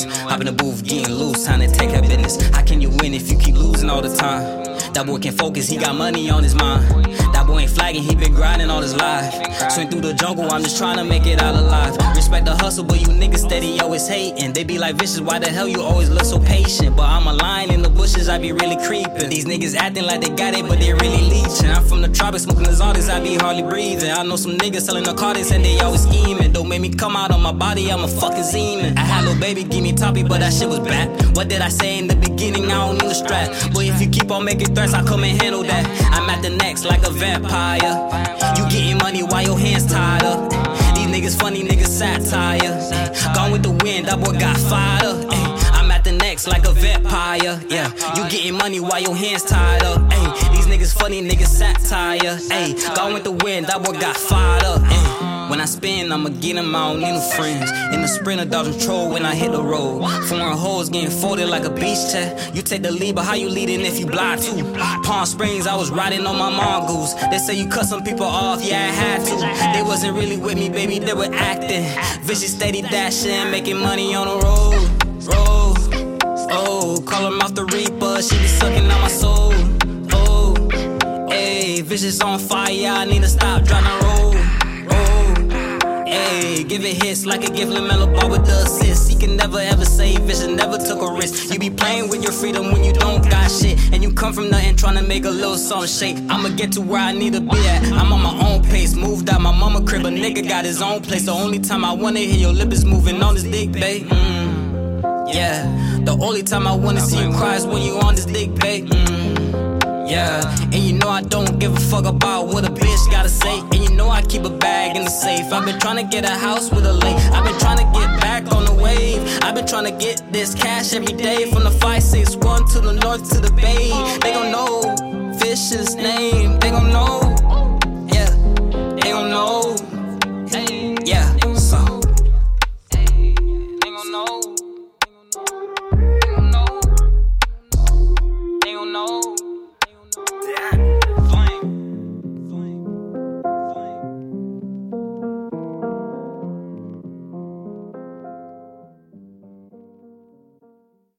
business. Hop in the booth, getting loose, time to take care business. How can you win if you keep losing all the time? That boy can focus, he got money on his mind. That boy ain't flagging, he been grinding all his life. Swing through the jungle, I'm just trying to make it out alive. Respect the hustle, but you niggas steady always hating. They be like vicious, why the hell you always look so patient? But I'm a lion in the bushes, I be really creeping. These niggas acting like they got it, but they really leeching. Tropics, smoking the artists, I be hardly breathing. I know some niggas selling cards and they always scheming. Don't make me come out on my body, I'm a fucking semen. I had little baby, give me toppy, but that shit was bad. What did I say in the beginning? I don't need a strap. But if you keep on making threats, I come and handle that. I'm at the next like a vampire. You getting money while your hands tied up. These niggas funny, niggas satire. Gone with the wind, that boy got fired Yeah, you getting money while your hands tied up. Ay, these niggas funny, niggas satire. Ay, gone with the wind, that boy got fired up. Ay. When I spin, I'ma get them, I don't need no friends. In the sprinter, dodging troll when I hit the road. Foreign hoes getting folded like a beach chair. You take the lead, but how you leading if you blind too? Palm Springs, I was riding on my mongoose. They say you cut some people off, yeah, I had to. They wasn't really with me, baby, they were acting. Vicious, steady dashing, making money on the road. Road. Oh, him off the reaper, she be sucking on my soul. Oh, hey, vicious on fire, I need to stop, driving road. Ayy, give it hits like a gift, LaMelo ball with the assist. He can never ever say vision, never took a risk. You be playing with your freedom when you don't got shit. And you come from nothing trying to make a little something shake. I'ma get to where I need to be at. I'm on my own pace, moved out my mama crib. A nigga got his own place. The only time I wanna hear your lip is moving on this dick, babe. Mm, yeah, the only time I wanna see you cry is when you on this dick, babe. Mm. Yeah, and you know I don't give a fuck about what a bitch gotta say. And you know I keep a bag in the safe. I've been trying to get a house with a lake. I've been trying to get back on the wave. I've been trying to get this cash every day from the 561 to the north to the bay. They